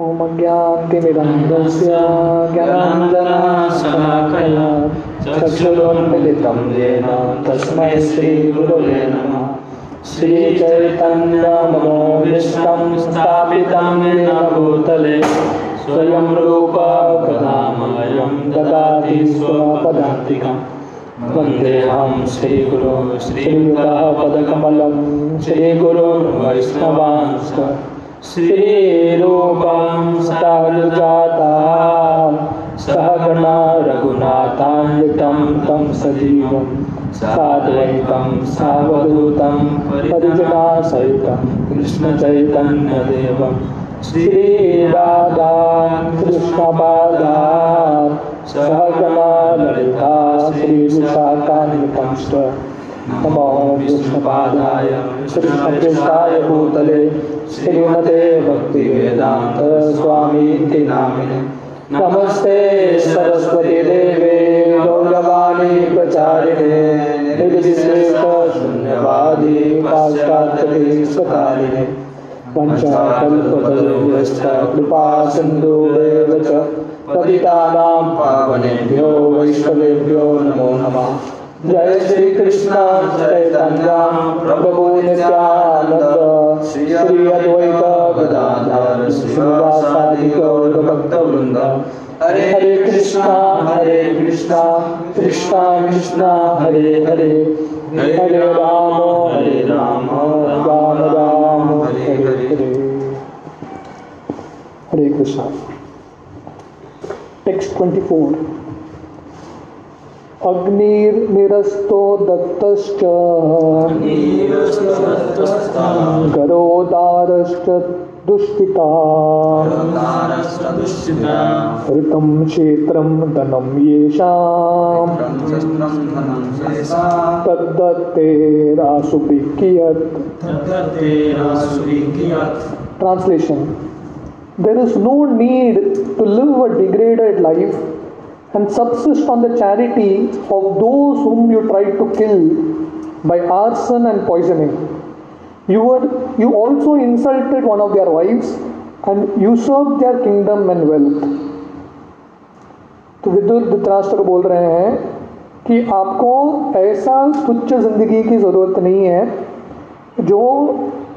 ज्ञान्तिमिरन्दस्य ज्ञानाञ्जनशलाकया चक्षुरुन्मिलितं येन तस्मै श्रीगुरवे नमः भूतले स्वयं रूप कदामयं ददाति स्वपदान्तिकम्। श्रीगुरो श्रीयुतापदकमलं श्रीगुरुर्वैष्णवांश्च। श्रीरूपं सानुजाता सहगणा रघुनाथान्वितं तं सजीवं साद्वैतं सावधूतं परिजनासहितं कृष्णचैतन्यदेवं श्रीराधा कृष्णबाला सहगणा ललिता श्रीविशाखान्वितं नमो विष्णुपादाय कृष्णकृष्णाय भूतले, श्रीमते भक्तिवेदान्त स्वामी इति नामिने नमस्ते सरस्वती देवे, गौरवाणी प्रचारिणे निर्विशेषशून्यवादी पाश्चात्यदेशकारिणे पञ्चाकल्पतरुभ्यश्च कृपा सिन्धुरेव च पतितानां पावनेभ्यो, वैष्णवेभ्यो नमो नमः। जय श्री कृष्ण चैतन्य प्रभु नित्यानंद श्री अद्वैत गदाधर श्रीवासादि गौर भक्त वृंद हरे हरे कृष्णा हरे कृष्णा कृष्णा कृष्णा हरे हरे। हरे राम हरे राम राम राम हरे हरे हरे। कृष्णा। टेक्स्ट 24 अग्निर्निरस्तो दत्तश्च। गरोदारश्च दुष्टिता। ऋतं क्षेत्रं धनं येषां कियत्। Translation. There is no need to live a degraded life and subsist on the charity of those whom you tried to kill by arson and poisoning. You were you also insulted one of their wives and usurped their kingdom and wealth. तो विदुर धृतराष्ट्र को बोल रहे हैं कि आपको ऐसा तुच्छ ज़िंदगी की ज़रूरत नहीं है जो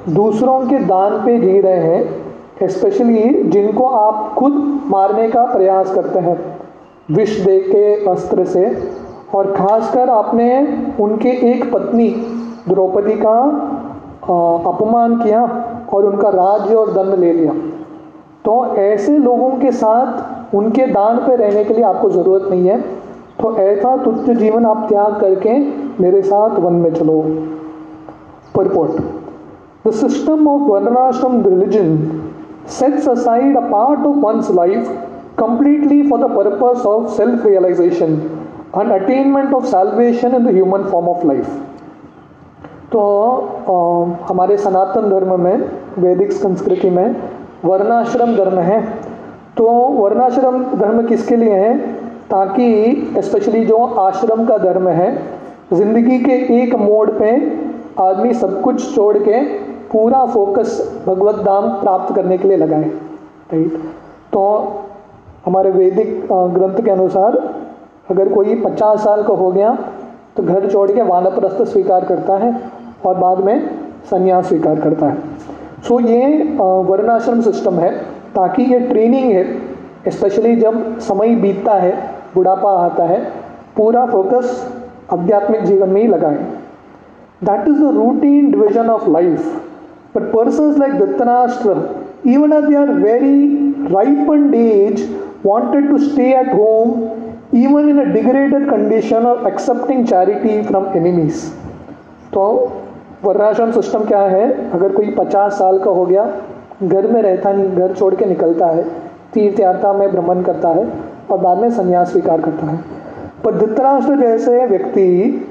दूसरों के दान पे जी रहे हैं स्पेशली जिनको आप खुद मारने का प्रयास करते हैं विष दे के अस्त्र से। और खासकर आपने उनके एक पत्नी, द्रौपदी का अपमान किया और उनका राज्य और दंड ले लिया। तो ऐसे लोगों के साथ उनके दान पे रहने के लिए आपको ज़रूरत नहीं है। तो ऐसा तुच्छ जीवन आप त्याग करके मेरे साथ वन में चलो। Purport. The system of varnashrama religion sets aside a part of one's life completely for the purpose of self realization and attainment of salvation in the human form of life. तो हमारे सनातन धर्म में, वैदिक संस्कृति में वर्णाश्रम धर्म है। तो वर्णाश्रम धर्म किसके लिए है? ताकि स्पेशली जो आश्रम का धर्म है, ज़िंदगी के एक मोड़ पे आदमी सब कुछ छोड़ के पूरा फोकस भगवत धाम प्राप्त करने के लिए लगाए राइट तो हमारे वैदिक ग्रंथ के अनुसार अगर कोई 50 साल का हो गया तो घर छोड़ के वानप्रस्थ स्वीकार करता है और बाद में संन्यास स्वीकार करता है। सो ये वर्णाश्रम सिस्टम है, ताकि ये ट्रेनिंग है स्पेशली जब समय बीतता है, बुढ़ापा आता है, पूरा फोकस आध्यात्मिक जीवन में ही लगाए। That is the routine division of life but person like Dhritarashtra even at their very ripened age wanted to stay at home, even in a degraded condition of accepting charity from enemies. तो वर्णाश्रम system क्या है? अगर कोई 50 साल का हो गया, घर में रहता नहीं, घर छोड़ के निकलता है तीर्थ यात्रा में भ्रमण करता है और बाद में संन्यास स्वीकार करता है। पर धृतराष्ट्र जैसे व्यक्ति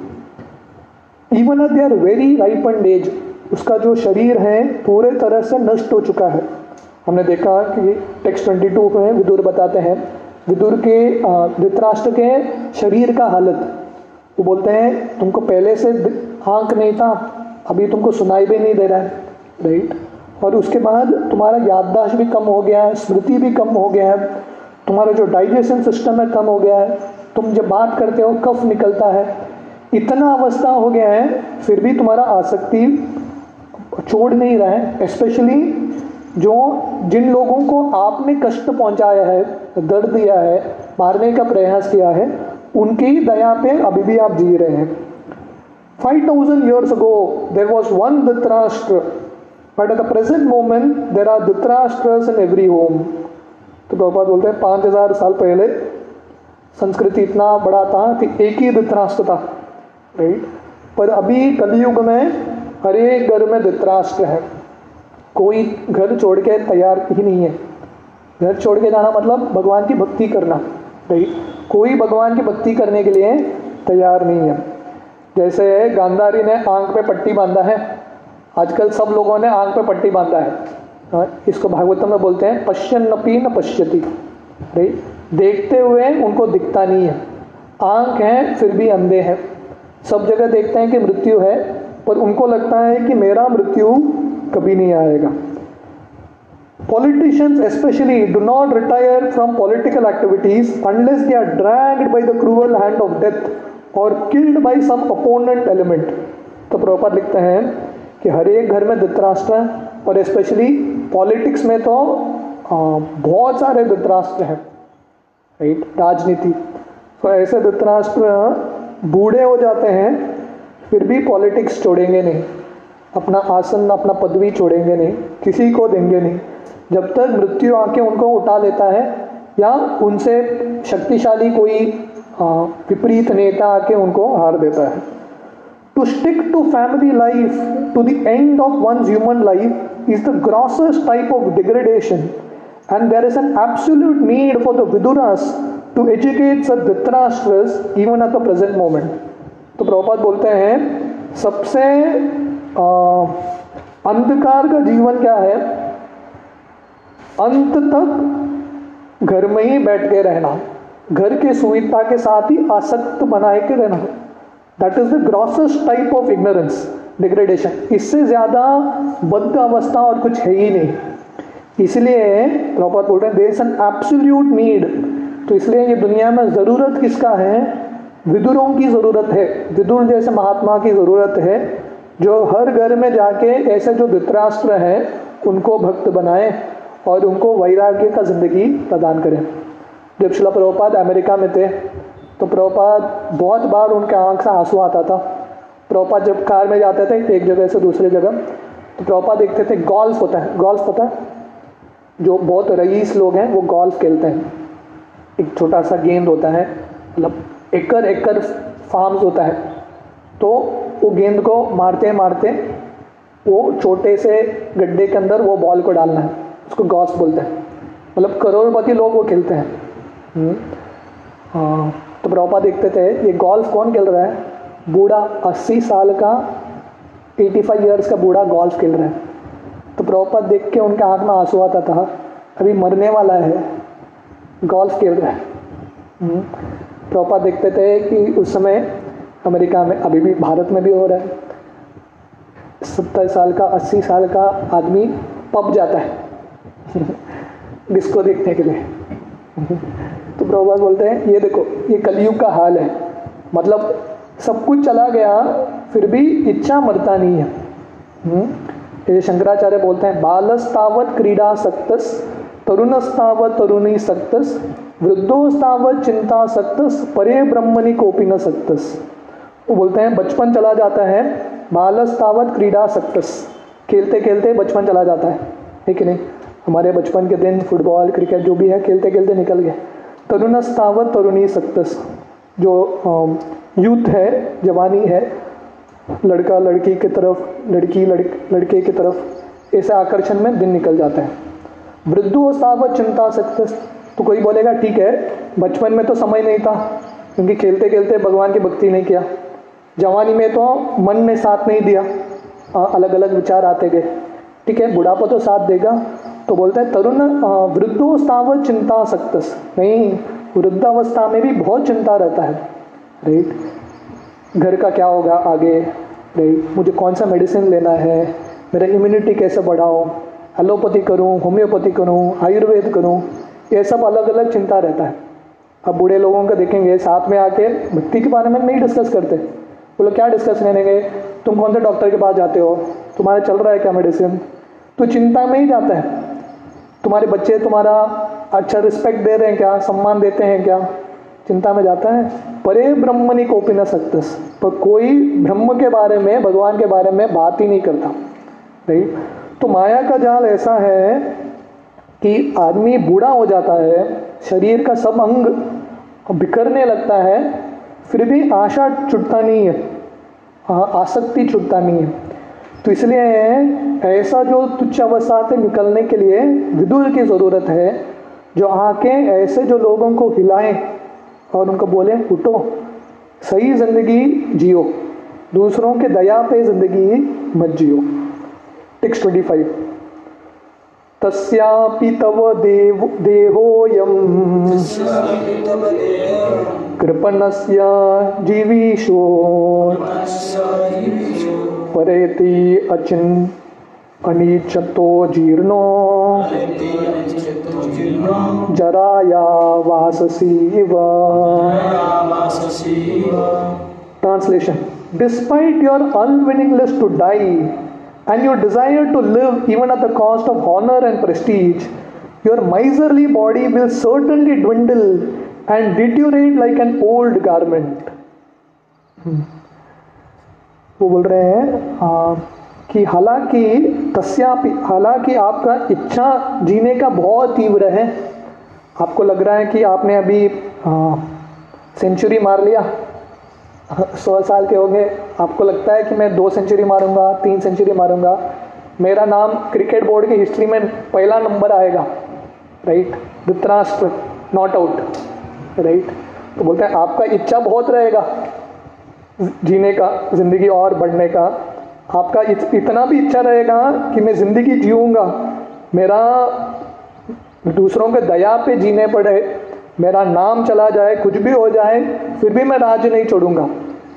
even at their very ripen age उसका जो शरीर है, पूरे तरह से नष्ट हो चुका है। हमने देखा कि टेक्स्ट 22 में विदुर बताते हैं, विदुर के धृतराष्ट्र के शरीर का हालत। वो बोलते हैं, तुमको पहले से आँख नहीं था, अभी तुमको सुनाई भी नहीं दे रहा है। राइट और उसके बाद तुम्हारा याददाश्त भी कम हो गया है, स्मृति भी कम हो गया है, तुम्हारा जो डाइजेशन सिस्टम है कम हो गया है, तुम जब बात करते हो, कफ निकलता है, इतना अवस्था हो गया है, फिर भी तुम्हारा आसक्ति छोड़ नहीं रहा है स्पेशली जो जिन लोगों को आपने कष्ट पहुँचाया है, दर्द दिया है, मारने का प्रयास किया है, उनकी दया पे अभी भी आप जी रहे हैं। 5000 years ago, there was one Dhritarashtra, but at the present moment, there are Dhritarashtras in every home. तो प्रभुपाद बोलते हैं, पाँच हज़ार साल पहले, संस्कृति इतना बड़ा था कि एक ही धृतराष्ट्र था राइट पर अभी कलयुग में हर एक घर में धृतराष्ट्र है। कोई घर छोड़ के तैयार ही नहीं है। घर छोड़ के जाना मतलब भगवान की भक्ति करना। राइट कोई भगवान की भक्ति करने के लिए तैयार नहीं है। जैसे गांधारी ने आँख पे पट्टी बांधा है। आजकल सब लोगों ने आँख पे पट्टी बांधा है। हाँ, इसको भागवतम में बोलते हैं पश्यन नपी न पश्यति। राइट देखते हुए उनको दिखता नहीं है। आँख है फिर भी अंधे हैं। सब जगह देखते हैं कि मृत्यु है पर उनको लगता है कि मेरा मृत्यु कभी नहीं आएगा। Politicians specially do not retire from political activities unless they are dragged by the cruel hand of death और killed by some opponent element तो प्रॉपर लिखते हैं कि हर एक घर में धृतराष्ट्र है और स्पेशली पॉलिटिक्स में तो बहुत सारे धृतराष्ट्र हैं राइट राजनीति। तो ऐसे धृतराष्ट्र बूढ़े हो जाते हैं, फिर भी पॉलिटिक्स छोड़ेंगे नहीं। अपना आसन, अपना पदवी छोड़ेंगे नहीं, किसी को देंगे नहीं। जब तक मृत्यु आके उनको उठा लेता है, या उनसे शक्तिशाली कोई विपरीत नेता आके उनको हार देता है। To stick to family life to the end of one human life is the grossest type of degradation and there is an absolute need for the Viduras to educate Dhritarashtras even at the present moment तो प्रभुपाद बोलते हैं, सबसे अंधकार का जीवन क्या है? अंत तक घर में ही बैठ के रहना, घर के सुविधा के साथ ही आसक्त बनाए के रहना। That is the grossest type of ignorance degradation इससे ज़्यादा बद्ध अवस्था और कुछ है ही नहीं। इसलिए प्रॉपर बोल रहे हैं देर एन एब्सोल्यूट नीड तो इसलिए ये दुनिया में ज़रूरत किसका है? विदुरों की ज़रूरत है। विदुर जैसे महात्मा की ज़रूरत है। जो हर घर में जाके ऐसे जो धृतराष्ट्र हैं, उनको भक्त बनाए और उनको वैराग्य का ज़िंदगी प्रदान करें। जब शिला प्रभुपाद अमेरिका में थे तो प्रभुपाद बहुत बार उनके आँख से आँसू आता था। प्रभुपाद जब कार में जाते थे, एक जगह से दूसरी जगह तो प्रभुपाद देखते थे गोल्फ होता है। गोल्फ होता है? जो बहुत रईस लोग हैं, वो गोल्फ खेलते हैं। एक छोटा सा गेंद होता है मतलब एकड़ एकड़ फार्म्स होता है। तो वो गेंद को मारते मारते वो छोटे से गड्ढे के अंदर वो बॉल को डालना है। उसको गॉस बोलते हैं। मतलब करोड़पति लोग वो खेलते हैं। हम्म। हाँ तो प्रभा देखते थे, ये गोल्फ कौन खेल रहा है? बूढ़ा अस्सी साल का एटी फाइव ईयर्स का बूढ़ा गोल्फ खेल रहा है। तो प्रभुपाद देख के उनके आँख में आँसू आता था, अभी मरने वाला है गोल्फ खेल रहा है। हम्म। प्रभुपाद देखते थे कि उस समय अमेरिका में, अभी भी भारत में भी हो रहा है। सत्तर साल का, अस्सी साल का आदमी पब जाता है। डिस्को देखने के लिए। तो प्रभुपाद बोलते हैं, ये देखो, ये कलयुग का हाल है। मतलब सब कुछ चला गया, फिर भी इच्छा मरता नहीं है। हम्म? ये शंकराचार्य बोलते हैं, बालस्तावत क्रीड़ा सक्तस, तरुणस्तावत तरुणी सक्तस, वृद्धोस्तावत चिंता सक्तस, परे ब्रह्मणि कोपी न सक्तस। वो बोलते हैं, बचपन चला जाता है, बालस्तावत क्रीड़ा सक्तस खेलते खेलते बचपन चला जाता है। ठीक है नहीं? हमारे बचपन के दिन फुटबॉल, क्रिकेट, जो भी है, खेलते खेलते निकल गए। तरुणस्तावत तरुणी सक्तस जो यूथ है, जवानी है, लड़का, लड़की की तरफ़, लड़की लड़क लड़के की तरफ़, ऐसे आकर्षण में दिन निकल जाता है। वृद्धोस्तावत चिंता सक्तस तो कोई बोलेगा, ठीक है, बचपन में तो समय नहीं था, क्योंकि खेलते खेलते भगवान की भक्ति नहीं किया। जवानी में तो मन ने साथ नहीं दिया। अलग अलग विचार आते गए। ठीक है, बुढ़ापा तो साथ देगा। तो बोलते हैं, तरुण वृद्धोस्ताव चिंता सक्तस। नहीं, वृद्धावस्था में भी बहुत चिंता रहता है। राइट घर का क्या होगा आगे? राइट मुझे कौन सा मेडिसिन लेना है? मेरा इम्यूनिटी कैसे बढ़ाओ एलोपैथी करूँ होम्योपैथी करूँ, आयुर्वेद करूँ? ये सब अलग अलग चिंता रहता है। अब बूढ़े लोगों का देखेंगे, साथ में आके भक्ति के बारे में नहीं डिस्कस करते। लोग क्या डिस्कस गए तुम कौन से डॉक्टर के पास जाते हो? तुम्हारा चल रहा है क्या मेडिसिन तो चिंता में ही जाता है। तुम्हारे बच्चे तुम्हारा अच्छा रिस्पेक्ट दे रहे हैं क्या? सम्मान देते हैं क्या? चिंता में जाता है। परे ब्रह्म नहीं कोपी न सकतस। पर कोई ब्रह्म के बारे में, भगवान के बारे में बात ही नहीं करता। राइट तो माया का जाल ऐसा है कि आदमी बूढ़ा हो जाता है, शरीर का सब अंग बिखरने लगता है फिर भी आशा छुटता नहीं है। आसक्ति छुटता नहीं है। तो इसलिए ऐसा जो तुच्छ अवस्था से निकलने के लिए विदुर की ज़रूरत है, जो आके ऐसे जो लोगों को हिलाएँ और उनको बोले, उठो, सही ज़िंदगी जियो, दूसरों के दया पे ज़िंदगी मत जियो। Ticks twenty five. तस्यापि तव देव देहोऽयं कृपणस्य जीवीशो परेति अचिन अनीचतो जीर्णो। जराया वाससीव translation despite your unwillingness to die and you desire to live even at the cost of honour and prestige your miserly body will certainly dwindle and deteriorate like an old garment. Hmm. वो बोल रहे हैं आ, कि हालाँकि तस्यापि हालाँकि आपका इच्छा जीने का बहुत तीव्र है। आपको लग रहा है कि आपने अभी सेंचुरी मार लिया। सौ साल के हो गए। आपको लगता है कि मैं दो सेंचुरी मारूँगा तीन सेंचुरी मारूँगा। मेरा नाम क्रिकेट बोर्ड की हिस्ट्री में पहला नंबर आएगा। Right? Dhritarashtra not out. Right तो बोलते हैं आपका इच्छा बहुत रहेगा, जीने का, ज़िंदगी और बढ़ने का। आपका इतना भी इच्छा रहेगा कि मैं ज़िंदगी जीऊँगा। मेरा दूसरों के दया पे जीने पड़े, मेरा नाम चला जाए, कुछ भी हो जाए, फिर भी मैं राज्य नहीं छोड़ूँगा,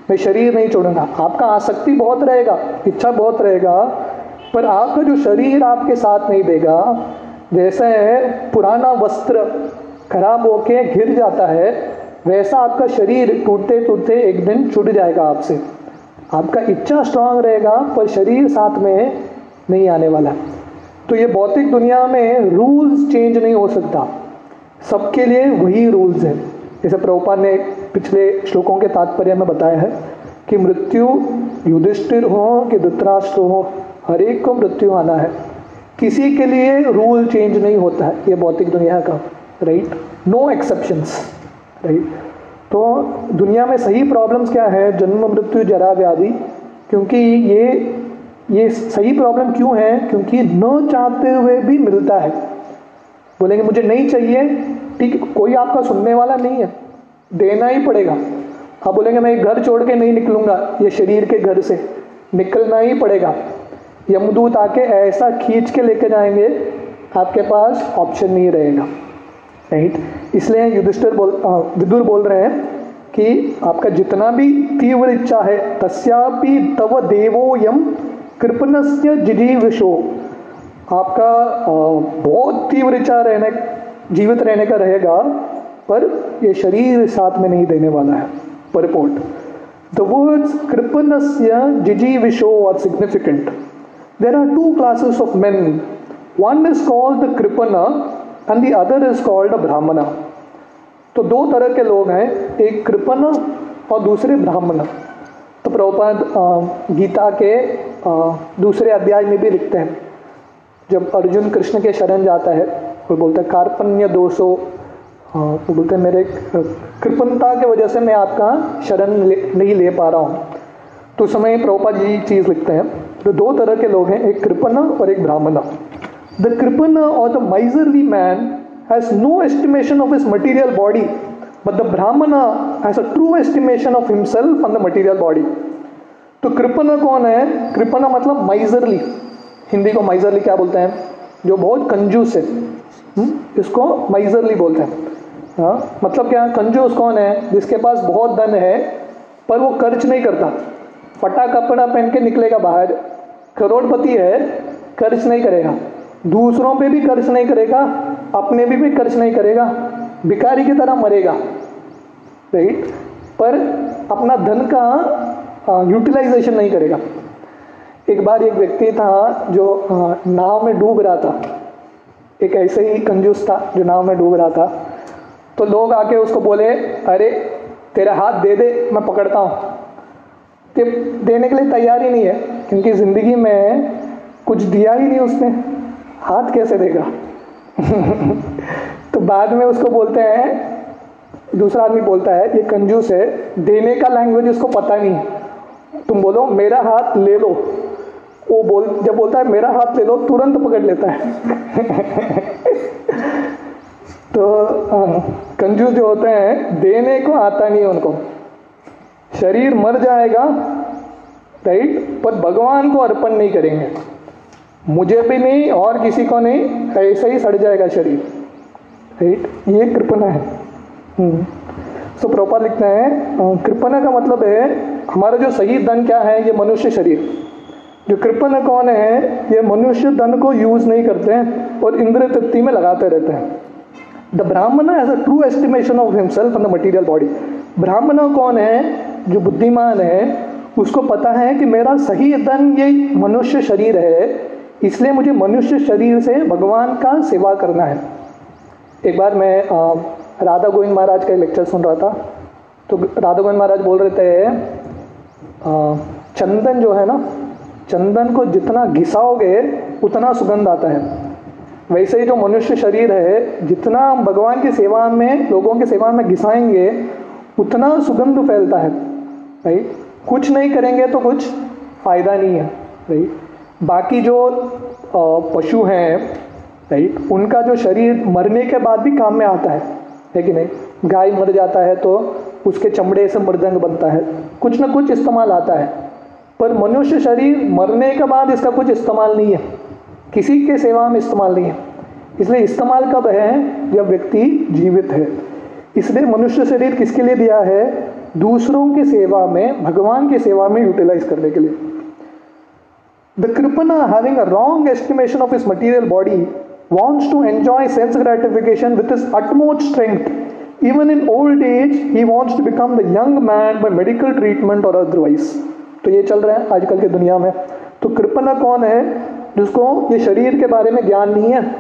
मैं शरीर नहीं छोड़ूँगा। आपका आसक्ति बहुत रहेगा, इच्छा बहुत रहेगा, पर आपका जो शरीर आपके साथ नहीं देगा, जैसे पुराना वस्त्र खराब होके गिर जाता है, वैसा आपका शरीर टूटते टूटते एक दिन छूट जाएगा आपसे। आपका इच्छा स्ट्रांग रहेगा, पर शरीर साथ में नहीं आने वाला। तो ये भौतिक दुनिया में रूल्स चेंज नहीं हो सकता। सबके लिए वही रूल्स हैं। जैसे प्रभुपाद ने पिछले श्लोकों के तात्पर्य में बताया है कि मृत्यु युधिष्ठिर हो, कि धृतराष्ट्र हो, हर एक को मृत्यु आना है। किसी के लिए रूल चेंज नहीं होता है, ये भौतिक दुनिया का। राइट नो एक्सेप्शंस राइट तो दुनिया में सही प्रॉब्लम्स क्या है? जन्म, मृत्यु, जरा, व्याधि? क्योंकि ये ये सही प्रॉब्लम क्यों है? क्योंकि न चाहते हुए भी मिलता है। बोलेंगे, मुझे नहीं चाहिए। ठीक, कोई आपका सुनने वाला नहीं है। देना ही पड़ेगा। आप बोलेंगे, मैं घर छोड़ के नहीं निकलूँगा, ये शरीर के घर से। निकलना ही पड़ेगा। यमदूत आके ऐसा खींच के लेके जाएँगे, आपके पास ऑप्शन नहीं रहेगा। राइट इसलिए युधिष्ठिर बोल विदुर बोल रहे हैं कि आपका जितना भी तीव्र इच्छा है, तस्यापि तव देवो यम कृपणस्य जिजीविशो आपका बहुत तीव्र इच्छा रहने, जीवित रहने का रहेगा, पर ये शरीर साथ में नहीं देने वाला है परिपोर्ट द वर्ड्स कृपनस्य जिजीविशो are significant there are two classes of men one is called kripana and the other is called a brahmana तो दो तरह के लोग हैं, एक कृपण और दूसरे ब्राह्मण। तो प्रभुपाद गीता के दूसरे अध्याय में भी लिखते हैं। जब अर्जुन कृष्ण के शरण जाता है, वो बोलते हैं, कार्पण्य दोषो। वो बोलते हैं, मेरे कृपणता के वजह से मैं आपका शरण नहीं ले पा रहा हूँ। तो समय प्रभुपा जी चीज़ लिखते हैं। तो दो तरह के लोग हैं, एक कृपण और एक ब्राह्मण। द कृपण और the miserly man has no estimation of his material body but the brahman has a true estimation of himself on the material body तो कृपण कौन है? कृपण मतलब माइजरली हिंदी को माइजरली क्या बोलते हैं? जो बहुत कंजूस है। हुँ? हम्म? इसको माइजरली बोलते हैं। हाँ? मतलब क्या? कंजूस कौन है? जिसके पास बहुत धन है, पर वो खर्च नहीं करता। फटा कपड़ा पहन के निकलेगा बाहर। करोड़पति है, खर्च नहीं करेगा। दूसरों पे भी खर्च नहीं करेगा, अपने भी भी खर्च नहीं करेगा, भिखारी की तरह मरेगा। राइट पर अपना धन का यूटिलाइजेशन नहीं करेगा। एक बार एक व्यक्ति था जो नाव में डूब रहा था। एक ऐसे ही कंजूस था जो नाव में डूब रहा था। तो लोग आके उसको बोले, अरे, तेरा हाथ दे दे, मैं पकड़ता हूँ। देने के लिए तैयार ही नहीं है, क्योंकि ज़िंदगी में कुछ दिया ही नहीं उसने। हाथ कैसे देगा? तो बाद में उसको बोलते हैं, दूसरा आदमी बोलता है, ये कंजूस है, देने का लैंग्वेज उसको पता नहीं तुम बोलो, मेरा हाथ ले लो। वो बोल, जब बोलता है, मेरा हाथ ले लो, तुरंत पकड़ लेता है। तो कंजूस जो होते हैं, देने को आता नहीं उनको। शरीर मर जाएगा, राइट? पर भगवान को अर्पण नहीं करेंगे। मुझे भी नहीं और किसी को नहीं, ऐसे ही सड़ जाएगा शरीर। राइट ये कृपना है। सो हम्म। प्रोपर लिखते हैं कृपना का मतलब है, हमारा जो सही धन क्या है, ये मनुष्य शरीर। जो कृपन कौन है, ये मनुष्य धन को यूज़ नहीं करते हैं और इंद्र तृप्ति में लगाते रहते हैं। The brahman has a true estimation of himself in the material body ब्राह्मण कौन है, जो बुद्धिमान है, उसको पता है कि मेरा सही धन ये मनुष्य शरीर है इसलिए मुझे मनुष्य शरीर से भगवान का सेवा करना है। एक बार मैं राधा गोविंद महाराज का लेक्चर सुन रहा था। तो राधा गोविंद महाराज बोल रहे थे चंदन जो है ना, चंदन को जितना घिसाओगे, उतना सुगंध आता है। वैसे ही जो मनुष्य शरीर है, जितना हम भगवान की सेवा में, लोगों की सेवा में घिसाएँगे, उतना सुगंध फैलता है। राइट कुछ नहीं करेंगे तो कुछ फ़ायदा नहीं है। राइट बाकी जो पशु हैं, राइट, उनका जो शरीर मरने के बाद भी काम में आता है है कि नहीं? गाय मर जाता है तो उसके चमड़े से मृदंग बनता है। कुछ ना कुछ इस्तेमाल आता है। पर मनुष्य शरीर मरने के बाद इसका कुछ इस्तेमाल नहीं है। किसी के सेवा में इस्तेमाल नहीं है। इसलिए इस्तेमाल कब है? जब व्यक्ति जीवित है। इसलिए मनुष्य शरीर किसके लिए दिया है? दूसरों की सेवा में, भगवान की सेवा में यूटिलाइज करने के लिए। The kripana having a wrong estimation of his material body wants to enjoy sense gratification with his utmost strength. Even in old age, he wants to become the young man by medical treatment or otherwise. तो ये चल रहा है आजकल के दुनिया में। तो कृपना कौन है? जिसको ये शरीर के बारे में ज्ञान नहीं है।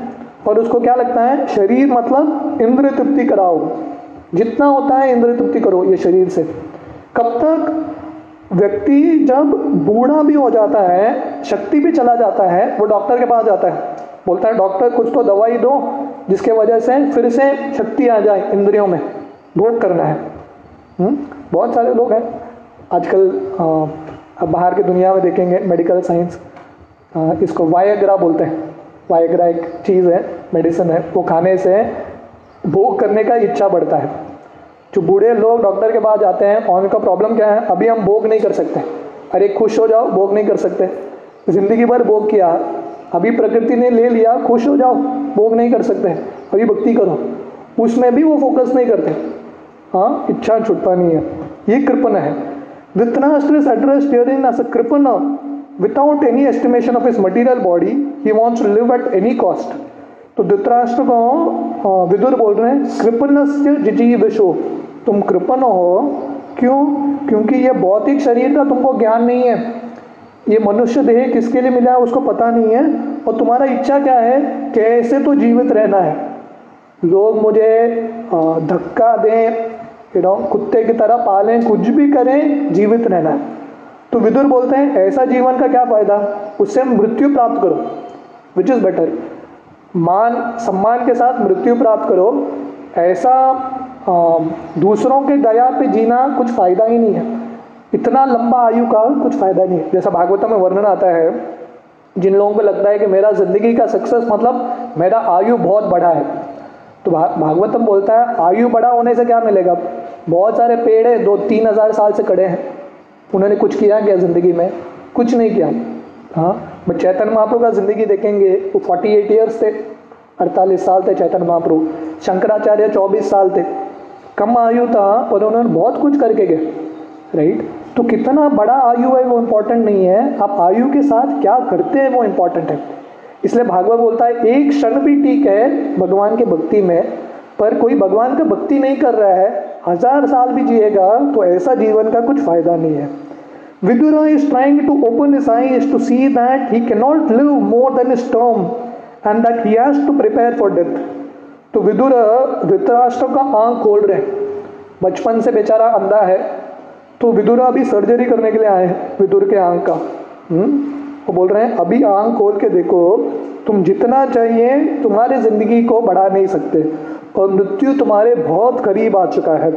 और उसको क्या लगता है? शरीर मतलब इंद्र तृप्ति कराओ। जितना होता है इंद्र तृप्ति करो ये शरीर से। कब तक व्यक्ति जब बूढ़ा भी हो जाता है, शक्ति भी चला जाता है, वो डॉक्टर के पास जाता है। बोलता है, डॉक्टर, कुछ तो दवाई दो, जिसके वजह से फिर से शक्ति आ जाए इंद्रियों में। भोग करना है। हुँ? हम्म? बहुत सारे लोग हैं। आजकल अब बाहर की दुनिया में देखेंगे मेडिकल साइंस इसको वायग्रा बोलते हैं। वायग्रा एक चीज़ है मेडिसिन है। वो खाने से भोग करने का इच्छा बढ़ता है। जो बूढ़े लोग डॉक्टर के पास जाते हैं, और उनका प्रॉब्लम क्या है? अभी हम भोग नहीं कर सकते। अरे, खुश हो जाओ, भोग नहीं कर सकते। ज़िंदगी भर भोग किया। अभी प्रकृति ने ले लिया, खुश हो जाओ, भोग नहीं कर सकते। अभी भक्ति करो। उसमें भी वो फोकस नहीं करते। हाँ इच्छा छुटता नहीं है। ये कृपन है। addressed herein as a kripana without any estimation of his material body. He wants to live at any cost. तो धृतराष्ट्र को विदुर बोल रहे हैं कृपनस्य जिजीविशो तुम कृपण हो। क्यों? क्योंकि ये भौतिक शरीर का तुमको ज्ञान नहीं है। ये मनुष्य देह किसके लिए मिला है, उसको पता नहीं है। और तुम्हारा इच्छा क्या है? कैसे तो जीवित रहना है। लोग मुझे धक्का दें यू नो कुत्ते की तरह पालें, कुछ भी करें, जीवित रहना है। तो विदुर बोलते हैं, ऐसा जीवन का क्या फ़ायदा? उससे मृत्यु प्राप्त करो विच इज़ बेटर मान, सम्मान के साथ मृत्यु प्राप्त करो। ऐसा दूसरों के दया पे जीना कुछ फ़ायदा ही नहीं है। इतना लंबा आयु का कुछ फ़ायदा नहीं है। जैसा भागवतम में वर्णन आता है, जिन लोगों को लगता है कि मेरा ज़िंदगी का सक्सेस मतलब मेरा आयु बहुत बड़ा है। तो भागवतम बोलता है, आयु बड़ा होने से क्या मिलेगा? बहुत सारे पेड़ है, दो तीन हज़ार साल से खड़े हैं। उन्होंने कुछ किया क्या ज़िंदगी में? कुछ नहीं किया। हाँ बट चैतन्य महाप्रभु का ज़िंदगी देखेंगे, वो फोर्टी एट ईयर्स थे, अड़तालीस साल थे चैतन्य महाप्रभु। शंकराचार्य चौबीस साल थे। कम आयु था और उन्होंने बहुत कुछ करके गए राइट तो कितना बड़ा आयु है वो इम्पोर्टेंट नहीं है। आप आयु के साथ क्या करते हैं वो इम्पोर्टेंट है। इसलिए भागवत बोलता है, एक क्षण भी ठीक है भगवान की भक्ति में, पर कोई भगवान का भक्ति नहीं कर रहा है, हज़ार साल भी जिएगा तो ऐसा जीवन का कुछ फ़ायदा नहीं है। Vidura is trying to open his eyes to see that he cannot live more than his term and that he has to. तो विदुर धृतराष्ट्र का आँख खोल रहे हैं। बचपन से बेचारा अंधा है। तो विदुर अभी सर्जरी करने के लिए आए हैं विदुर के आँख का। हम्म? वो बोल रहे हैं अभी आँख खोल के देखो तुम जितना चाहिए तुम्हारी ज़िंदगी को बढ़ा नहीं सकते और मृत्यु तुम्हारे बहुत करीब आ चुका है।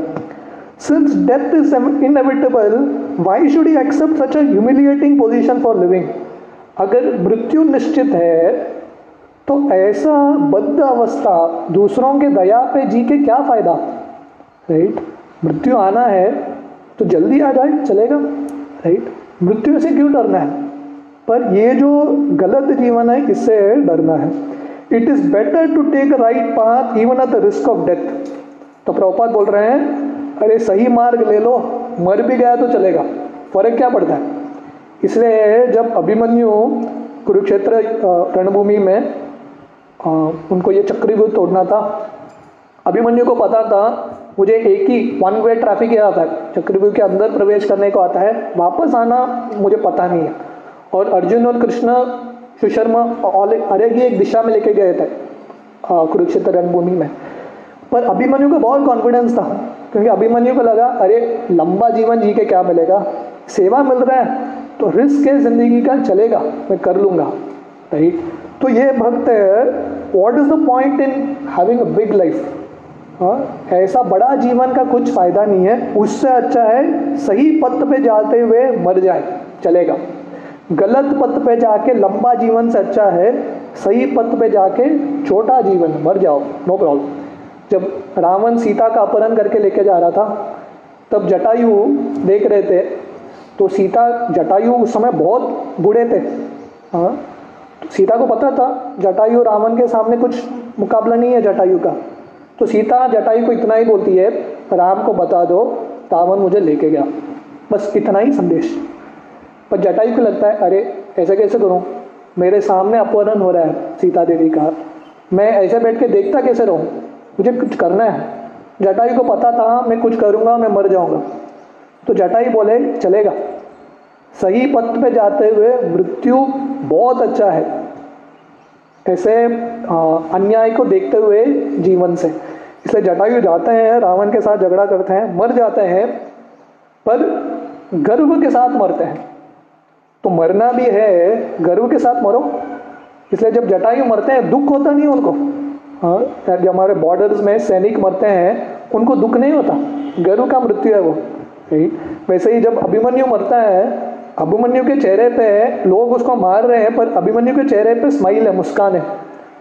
Since death is inevitable, why should he accept such a humiliating position for living? अगर मृत्यु निश्चित है तो ऐसा बद्ध अवस्था दूसरों के दया पे जी के क्या फ़ायदा? राइट मृत्यु आना है तो जल्दी आ जाए, चलेगा। राइट मृत्यु से क्यों डरना है? पर ये जो गलत जीवन है इससे डरना है? It is better to take right path even at the risk of death तो प्रभुपाद बोल रहे हैं, अरे सही मार्ग ले लो, मर भी गया तो चलेगा। फ़र्क क्या पड़ता है? इसलिए जब अभिमन्यु कुरुक्षेत्र रणभूमि में आ, उनको ये चक्रव्यूह तोड़ना था। अभिमन्यु को पता था मुझे एक ही वन वे ट्रैफ़िक ही आता है। चक्रव्यूह के अंदर प्रवेश करने को आता है वापस आना मुझे पता नहीं है। और अर्जुन और कृष्ण सुशर्मा अरे ही एक दिशा में लेके गए थे कुरुक्षेत्र रणभूमि में। पर अभिमन्यु को बहुत कॉन्फिडेंस था क्योंकि अभिमन्यु को लगा अरे लंबा जीवन जी के क्या मिलेगा? सेवा मिल रहा है तो रिस्क है ज़िंदगी का चलेगा मैं कर लूँगा। राइट? तो ये भक्त what is the point in having a big life ऐसा बड़ा जीवन का कुछ फ़ायदा नहीं है। उससे अच्छा है सही पथ पे जाते हुए मर जाए, चलेगा। गलत पथ पे जाके लंबा जीवन से अच्छा है, सही पथ पे जाके छोटा जीवन, मर जाओ नो प्रॉब्लम जब रावण सीता का अपहरण करके लेके जा रहा था, तब जटायु देख रहे थे तो सीता जटायु उस समय बहुत बूढ़े थे। हाँ सीता को पता था जटायु रावण के सामने कुछ मुकाबला नहीं है जटायु का। तो सीता, जटायु को इतना ही बोलती है, राम को बता दो, रावण मुझे लेके गया। बस इतना ही संदेश। पर जटायु को लगता है, अरे, ऐसे कैसे करूँ? मेरे सामने अपहरण हो रहा है सीता देवी का। मैं ऐसे बैठ के देखता कैसे रहूँ? मुझे कुछ करना है। जटायु को पता था, मैं कुछ करूँगा, मैं मर जाऊँगा। तो जटाई बोले, चलेगा। सही पथ पे जाते हुए मृत्यु बहुत अच्छा है। ऐसे अन्याय को देखते हुए जीवन से। इसलिए जटायु जाते हैं, रावण के साथ झगड़ा करते हैं, मर जाते हैं, पर गर्व के साथ मरते हैं। तो मरना भी है, गर्व के साथ मरो। इसलिए जब जटायु मरते हैं, दुख होता नहीं उनको। हाँ जब हमारे बॉर्डर्स में सैनिक मरते हैं, उनको दुख नहीं होता। गर्व का मृत्यु है वो। वैसे ही जब अभिमन्यु मरता है अभिमन्यु के चेहरे पे लोग उसको मार रहे हैं, पर अभिमन्यु के चेहरे पे स्माइल है, मुस्कान है।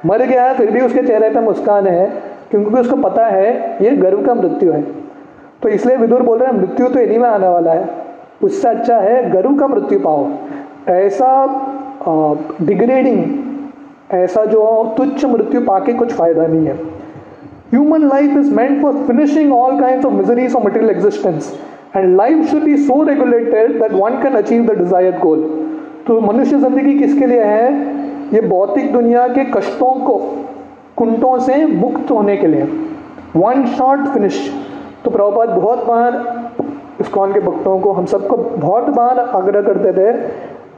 मर गया है, फिर भी उसके चेहरे पे मुस्कान है, क्योंकि उसको पता है ये गर्व का मृत्यु है। तो इसलिए विदुर बोल रहे हैं, मृत्यु तो इन्हीं में आने वाला है। उससे अच्छा है गर्व का मृत्यु पाओ। ऐसा डिग्रेडिंग ऐसा जो तुच्छ मृत्यु पाके कुछ फ़ायदा नहीं है। Human life is meant for finishing all kind of miseries of material existence and life should be so regulated that one can achieve the desired goal तो मनुष्य ज़िंदगी किसके लिए है? ये भौतिक दुनिया के कष्टों को, कुंटों से मुक्त होने के लिए। वन शॉट फिनिश तो प्रभुपाद, बहुत बार इस्कॉन के भक्तों को हम सबको बहुत बार आग्रह करते थे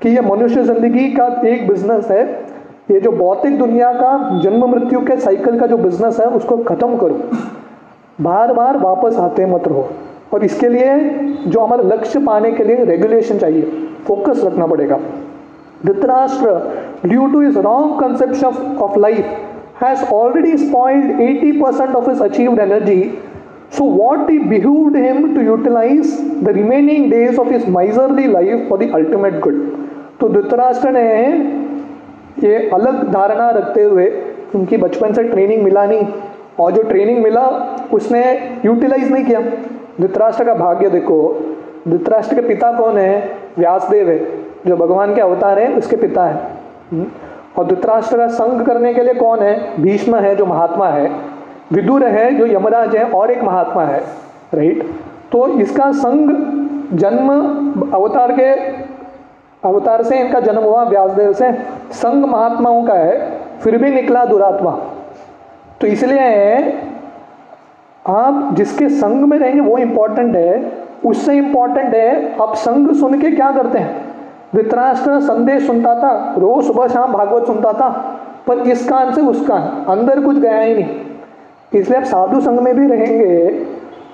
कि ये मनुष्य ज़िंदगी का एक बिज़नेस है। ये जो भौतिक दुनिया का जन्म मृत्यु के साइकिल का जो बिज़नेस है, उसको खत्म करो। बार बार वापस आते मत रहो। और इसके लिए जो हमारा लक्ष्य पाने के लिए रेगुलेशन चाहिए फोकस रखना पड़ेगा। Dhritarashtra due to his wrong conception of life has already spoiled 80% of his achieved energy. So what he behooved him to utilize the remaining days of his miserly life for the ultimate good. तो धृतराष्ट्र ने ये अलग धारणा रखते हुए उनकी बचपन से ट्रेनिंग मिला नहीं। और जो ट्रेनिंग मिला, उसने यूटिलाइज नहीं किया। धृतराष्ट्र का भाग्य देखो। धृतराष्ट्र के पिता कौन है? व्यासदेव है, जो भगवान के अवतार है, उसके पिता है? और धृतराष्ट्र का संग करने के लिए कौन है? भीष्म है, जो महात्मा है। विदुर है, जो यमराज है, और एक महात्मा है राइट तो इसका संग जन्म अवतार के अवतार से इनका जन्म हुआ, व्यासदेव से। संग महात्माओं का है, फिर भी निकला दुरात्मा। तो इसलिए आप जिसके संग में रहेंगे, वो इंपॉर्टेंट है। उससे इंपॉर्टेंट है, आप संग सुन के क्या करते हैं? वित्राष्ट्र संदेश सुनता था, रोज सुबह शाम भागवत सुनता था, पर इस कान से उस कान अंदर कुछ गया ही नहीं। इसलिए आप साधु संग में भी रहेंगे,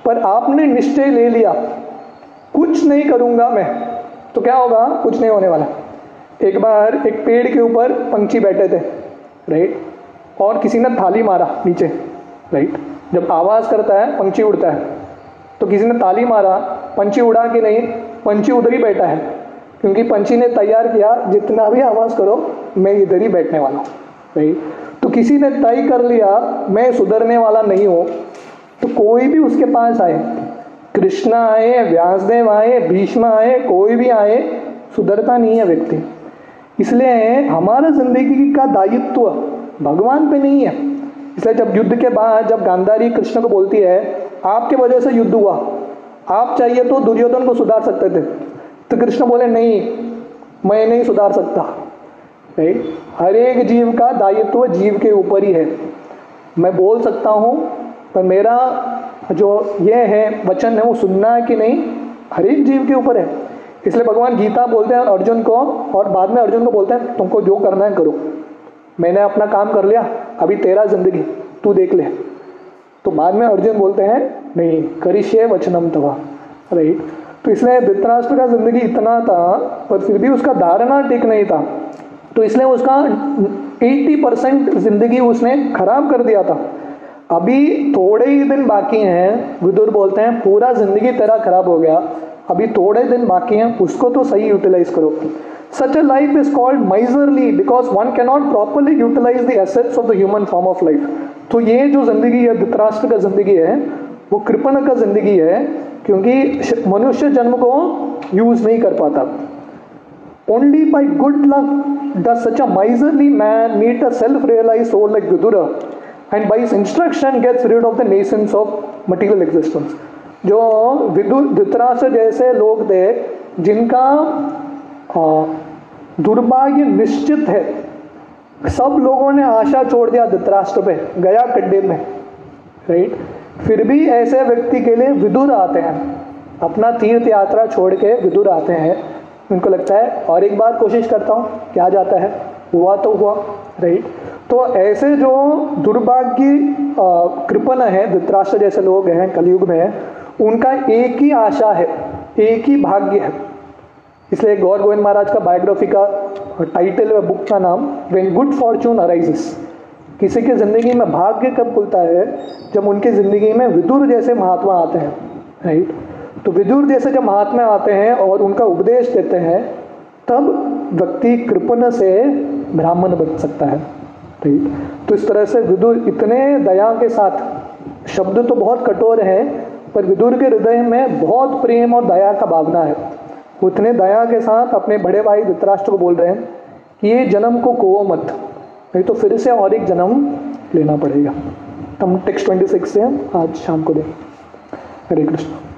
पर आपने निश्चय ले लिया। कुछ नहीं करूँगा मैं। तो क्या होगा? कुछ नहीं होने वाला। एक बार एक पेड़ के ऊपर पंछी बैठे थे राइट और किसी ने थाली मारा नीचे राइट जब आवाज़ करता है, पंछी उड़ता है। तो किसी ने ताली मारा, पंछी उड़ा कि नहीं, पंछी उधर ही बैठा है। क्योंकि पंछी ने तैयार किया, जितना भी आवाज़ करो, मैं इधर ही बैठने वाला हूँ। तो किसी ने तय कर लिया, मैं सुधरने वाला नहीं हूँ। तो कोई भी उसके पास आए, कृष्णा आए, व्यासदेव आए, भीष्म आए, कोई भी आए, सुधरता नहीं है व्यक्ति। इसलिए हमारा ज़िंदगी का दायित्व भगवान पे नहीं है। इसलिए जब युद्ध के बाद जब गांधारी कृष्ण को बोलती है, आपके वजह से युद्ध हुआ। आप चाहिए तो दुर्योधन को सुधार सकते थे। तो कृष्ण बोले, नहीं, मैं नहीं सुधार सकता। नहीं, हर एक जीव का दायित्व जीव के ऊपर ही है। मैं बोल सकता हूँ, पर मेरा जो ये है, वचन है, वो सुनना है कि नहीं, हर एक जीव के ऊपर है। इसलिए भगवान गीता बोलते हैं अर्जुन को, और बाद में अर्जुन को बोलते हैं, तुमको जो करना है करो। मैंने अपना काम कर लिया, अभी तेरा ज़िंदगी, तू देख ले। तो बाद में अर्जुन बोलते हैं, नहीं, करिष्य वचनम तवा। राइट तो इसलिए धृतराष्ट्र का ज़िंदगी इतना था, पर फिर भी उसका धारणा ठीक नहीं था। तो इसलिए उसका 80 परसेंट ज़िंदगी उसने खराब कर दिया था। अभी थोड़े ही दिन बाकी हैं, विदुर बोलते हैं, पूरा ज़िंदगी तेरा खराब हो गया। अभी थोड़े दिन बाकी हैं, उसको तो सही यूटिलाइज करो। Such a life is called miserly because one not properly utilise the assets of the human form of life तो ये जो ज़िंदगी है, धृतराष्ट्र का ज़िंदगी है, वो कृपण का ज़िंदगी है, क्योंकि मनुष्य जन्म को यूज़ नहीं कर पाता। Only by good luck the such a miserly man meet a self realise soul like Vidura and by instruction gets rid of the notions of material existence जो विदुर धृतराष्ट्र जैसे लोग थे, जिनका दुर्भाग्य निश्चित है, सब लोगों ने आशा छोड़ दिया धृतराष्ट्र पे, गया कड्डे में राइट फिर भी ऐसे व्यक्ति के लिए विदुर आते हैं। अपना तीर्थ यात्रा छोड़ के विदुर आते हैं। उनको लगता है, और एक बार कोशिश करता हूँ, क्या जाता है? हुआ तो हुआ राइट तो ऐसे जो दुर्भाग्य कृपण है, धृतराष्ट्र जैसे लोग हैं, कलयुग में उनका एक ही आशा है, एक ही भाग्य है। इसलिए गौर गोविंद महाराज का बायोग्राफी का टाइटल है बुक का नाम वेन गुड फॉर्चून अराइजेस किसी के ज़िंदगी में भाग्य कब खुलता है? जब उनकी ज़िंदगी में विदुर जैसे महात्मा आते हैं राइट तो विदुर जैसे जब महात्मा आते हैं और उनका उपदेश देते हैं, तब व्यक्ति कृपण से ब्राह्मण बन सकता है राइट तो इस तरह से विदुर इतने दया के साथ, शब्द तो बहुत कठोर है पर विदुर के हृदय में बहुत प्रेम और दया का भावना है। उतने दया के साथ अपने बड़े भाई धृतराष्ट्र को बोल रहे हैं कि ये जन्म को कोवो मत, नहीं तो फिर से और एक जन्म लेना पड़ेगा। हम टेक्स्ट ट्वेंटी सिक्स से आज शाम को दें हरे कृष्ण।